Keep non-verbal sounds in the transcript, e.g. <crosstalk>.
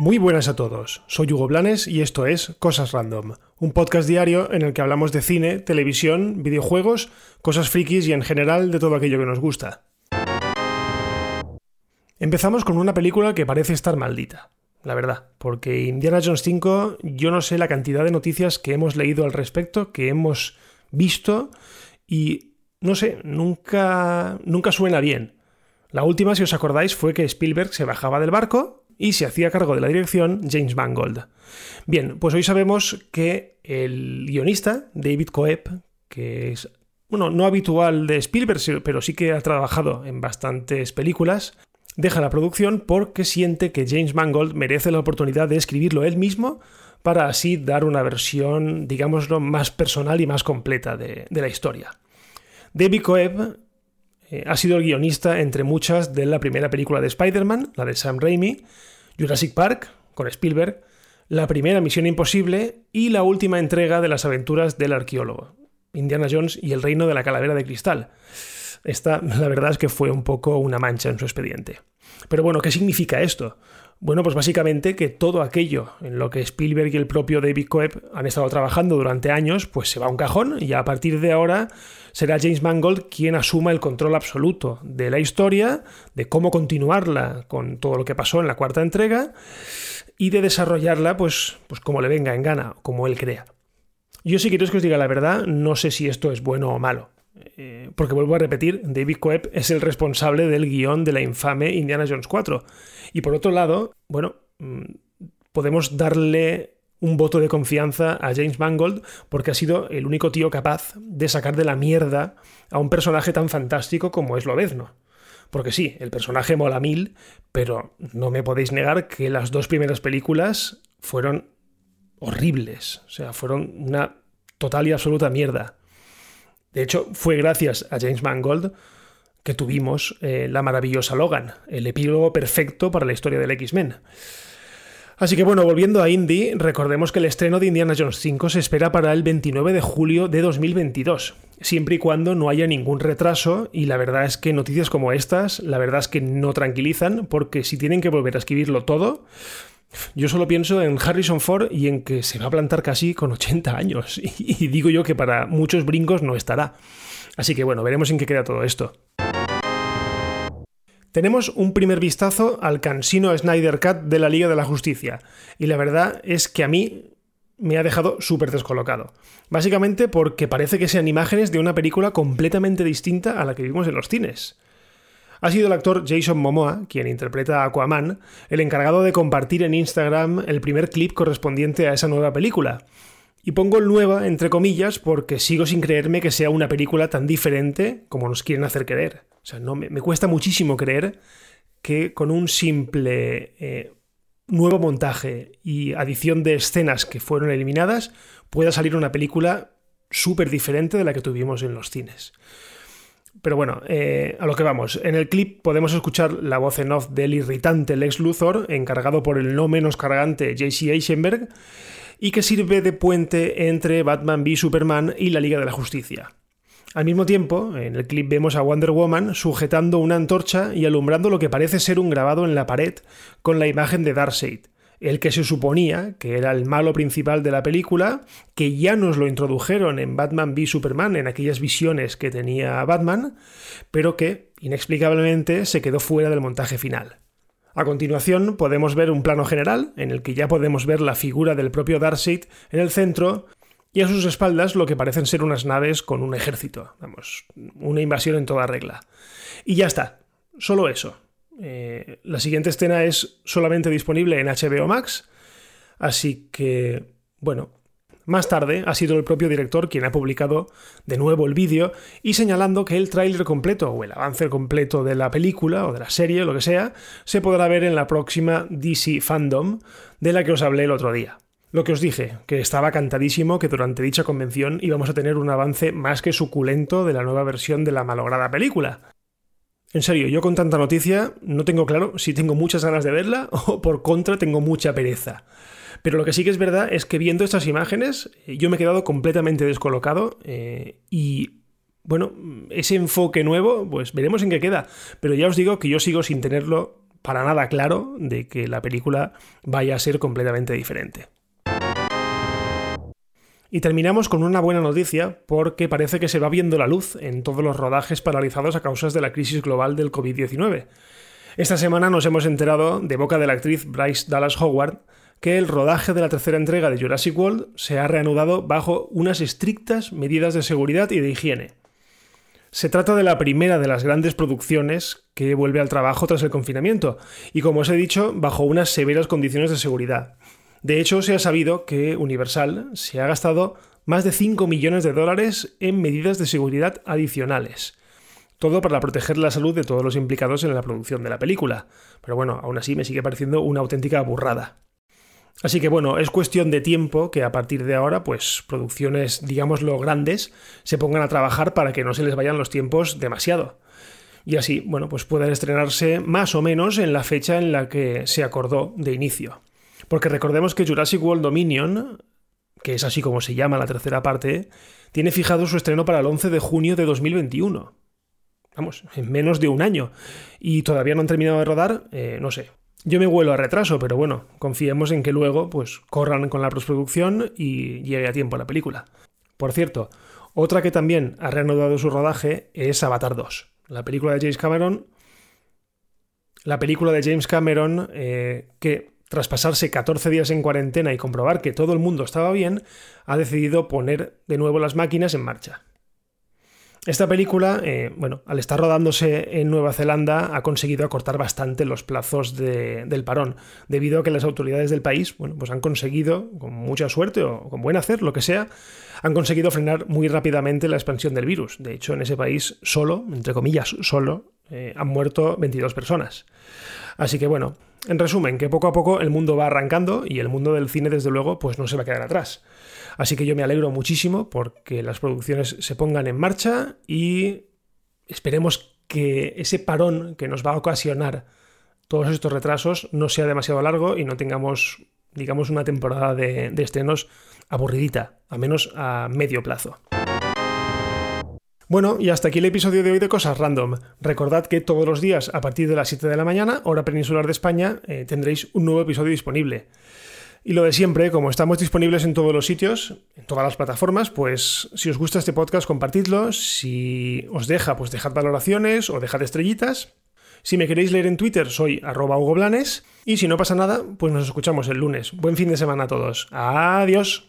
Muy buenas a todos, soy Hugo Blanes y esto es Cosas Random, un podcast diario en el que hablamos de cine, televisión, videojuegos, cosas frikis y en general de todo aquello que nos gusta. Empezamos con una película que parece estar maldita, la verdad, porque Indiana Jones 5 yo no sé la cantidad de noticias que hemos leído al respecto, que hemos visto y no sé, nunca nunca suena bien. La última, si os acordáis, fue que Spielberg se bajaba del barco y se hacía cargo de la dirección James Mangold. Bien, pues hoy sabemos que el guionista, David Coeb, que es, bueno, no habitual de Spielberg, pero sí que ha trabajado en bastantes películas, deja la producción porque siente que James Mangold merece la oportunidad de escribirlo él mismo para así dar una versión, digámoslo, más personal y más completa de, la historia. David Coeb eh, ha sido el guionista entre muchas de la primera película de Spider-Man, la de Sam Raimi, Jurassic Park, con Spielberg, la primera Misión Imposible y la última entrega de las aventuras del arqueólogo, Indiana Jones y el reino de la calavera de cristal. Esta, la verdad es que fue un poco una mancha en su expediente. Pero bueno, ¿qué significa esto? Bueno, pues básicamente que todo aquello en lo que Spielberg y el propio David Coeb han estado trabajando durante años, pues se va a un cajón y a partir de ahora será James Mangold quien asuma el control absoluto de la historia, de cómo continuarla con todo lo que pasó en la cuarta entrega y de desarrollarla pues, pues como le venga en gana, como él crea. Yo si queréis que os diga la verdad, no sé si esto es bueno o malo. Eh, porque vuelvo a repetir, David Coeb es el responsable del guion de la infame Indiana Jones 4. Y por otro lado, bueno, mm, podemos darle un voto de confianza a James Mangold porque ha sido el único tío capaz de sacar de la mierda a un personaje tan fantástico como es Lobezno. Porque sí, el personaje mola mil, pero no me podéis negar que las dos primeras películas fueron horribles. O sea, fueron una total y absoluta mierda. De hecho, fue gracias a James Mangold que tuvimos eh, la maravillosa Logan, el epílogo perfecto para la historia del X-Men. Así que bueno, volviendo a Indy, recordemos que el estreno de Indiana Jones 5 se espera para el 29 de julio de 2022, siempre y cuando no haya ningún retraso y la verdad es que noticias como estas, la verdad es que no tranquilizan porque si tienen que volver a escribirlo todo, yo solo pienso en Harrison Ford y en que se va a plantar casi con 80 años. <laughs> Y, digo yo que para muchos brincos no estará. Así que bueno, veremos en qué queda todo esto. Tenemos un primer vistazo al cansino Snyder Cut de la Liga de la Justicia. Y la verdad es que a mí me ha dejado súper descolocado. Básicamente porque parece que sean imágenes de una película completamente distinta a la que vimos en los cines. Ha sido el actor Jason Momoa, quien interpreta a Aquaman, el encargado de compartir en Instagram el primer clip correspondiente a esa nueva película. Y pongo nueva entre comillas porque sigo sin creerme que sea una película tan diferente como nos quieren hacer creer. O sea, no, me, cuesta muchísimo creer que con un simple eh, nuevo montaje y adición de escenas que fueron eliminadas pueda salir una película súper diferente de la que tuvimos en los cines. Pero bueno, eh, a lo que vamos. En el clip podemos escuchar la voz en off del irritante Lex Luthor, encargado por el no menos cargante JC Eisenberg, y que sirve de puente entre Batman v Superman y la Liga de la Justicia. Al mismo tiempo, en el clip vemos a Wonder Woman sujetando una antorcha y alumbrando lo que parece ser un grabado en la pared con la imagen de Darkseid el que se suponía que era el malo principal de la película, que ya nos lo introdujeron en Batman v Superman, en aquellas visiones que tenía Batman, pero que inexplicablemente se quedó fuera del montaje final. A continuación podemos ver un plano general, en el que ya podemos ver la figura del propio Darkseid en el centro y a sus espaldas lo que parecen ser unas naves con un ejército, vamos, una invasión en toda regla. Y ya está, solo eso. Eh, la siguiente escena es solamente disponible en HBO Max, así que, bueno, más tarde ha sido el propio director quien ha publicado de nuevo el vídeo y señalando que el tráiler completo o el avance completo de la película o de la serie, lo que sea, se podrá ver en la próxima DC Fandom de la que os hablé el otro día. Lo que os dije, que estaba cantadísimo que durante dicha convención íbamos a tener un avance más que suculento de la nueva versión de la malograda película. En serio, yo con tanta noticia no tengo claro si tengo muchas ganas de verla <laughs> o por contra tengo mucha pereza. Pero lo que sí que es verdad es que viendo estas imágenes eh, yo me he quedado completamente descolocado eh, y bueno, ese enfoque nuevo, pues veremos en qué queda. Pero ya os digo que yo sigo sin tenerlo para nada claro de que la película vaya a ser completamente diferente. Y terminamos con una buena noticia porque parece que se va viendo la luz en todos los rodajes paralizados a causa de la crisis global del COVID-19. Esta semana nos hemos enterado, de boca de la actriz Bryce Dallas Howard, que el rodaje de la tercera entrega de Jurassic World se ha reanudado bajo unas estrictas medidas de seguridad y de higiene. Se trata de la primera de las grandes producciones que vuelve al trabajo tras el confinamiento, y como os he dicho, bajo unas severas condiciones de seguridad. De hecho, se ha sabido que Universal se ha gastado más de 5 millones de dólares en medidas de seguridad adicionales. Todo para proteger la salud de todos los implicados en la producción de la película. Pero bueno, aún así me sigue pareciendo una auténtica burrada. Así que bueno, es cuestión de tiempo que a partir de ahora, pues producciones, digámoslo, grandes, se pongan a trabajar para que no se les vayan los tiempos demasiado. Y así, bueno, pues puedan estrenarse más o menos en la fecha en la que se acordó de inicio. Porque recordemos que Jurassic World Dominion, que es así como se llama la tercera parte, tiene fijado su estreno para el 11 de junio de 2021. Vamos, en menos de un año. Y todavía no han terminado de rodar, eh, no sé, yo me vuelo a retraso, pero bueno, confiemos en que luego pues corran con la postproducción y llegue a tiempo la película. Por cierto, otra que también ha reanudado su rodaje es Avatar 2, la película de James Cameron. La película de James Cameron eh, que, tras pasarse 14 días en cuarentena y comprobar que todo el mundo estaba bien, ha decidido poner de nuevo las máquinas en marcha. Esta película, eh, bueno, al estar rodándose en Nueva Zelanda, ha conseguido acortar bastante los plazos del parón, debido a que las autoridades del país, bueno, pues han conseguido, con mucha suerte o con buen hacer, lo que sea, han conseguido frenar muy rápidamente la expansión del virus. De hecho, en ese país solo, entre comillas, solo, eh, han muerto 22 personas. Así que bueno, en resumen, que poco a poco el mundo va arrancando y el mundo del cine, desde luego, pues no se va a quedar atrás. Así que yo me alegro muchísimo porque las producciones se pongan en marcha y esperemos que ese parón que nos va a ocasionar todos estos retrasos no sea demasiado largo y no tengamos, digamos, una temporada de, de estrenos aburridita, a menos a medio plazo. Bueno, y hasta aquí el episodio de hoy de Cosas Random. Recordad que todos los días a partir de las 7 de la mañana, hora peninsular de España, eh, tendréis un nuevo episodio disponible. Y lo de siempre, como estamos disponibles en todos los sitios, en todas las plataformas, pues si os gusta este podcast, compartidlo. Si os deja, pues dejad valoraciones o dejad estrellitas. Si me queréis leer en Twitter, soy arroba Hugo Blanes. Y si no pasa nada, pues nos escuchamos el lunes. Buen fin de semana a todos. Adiós.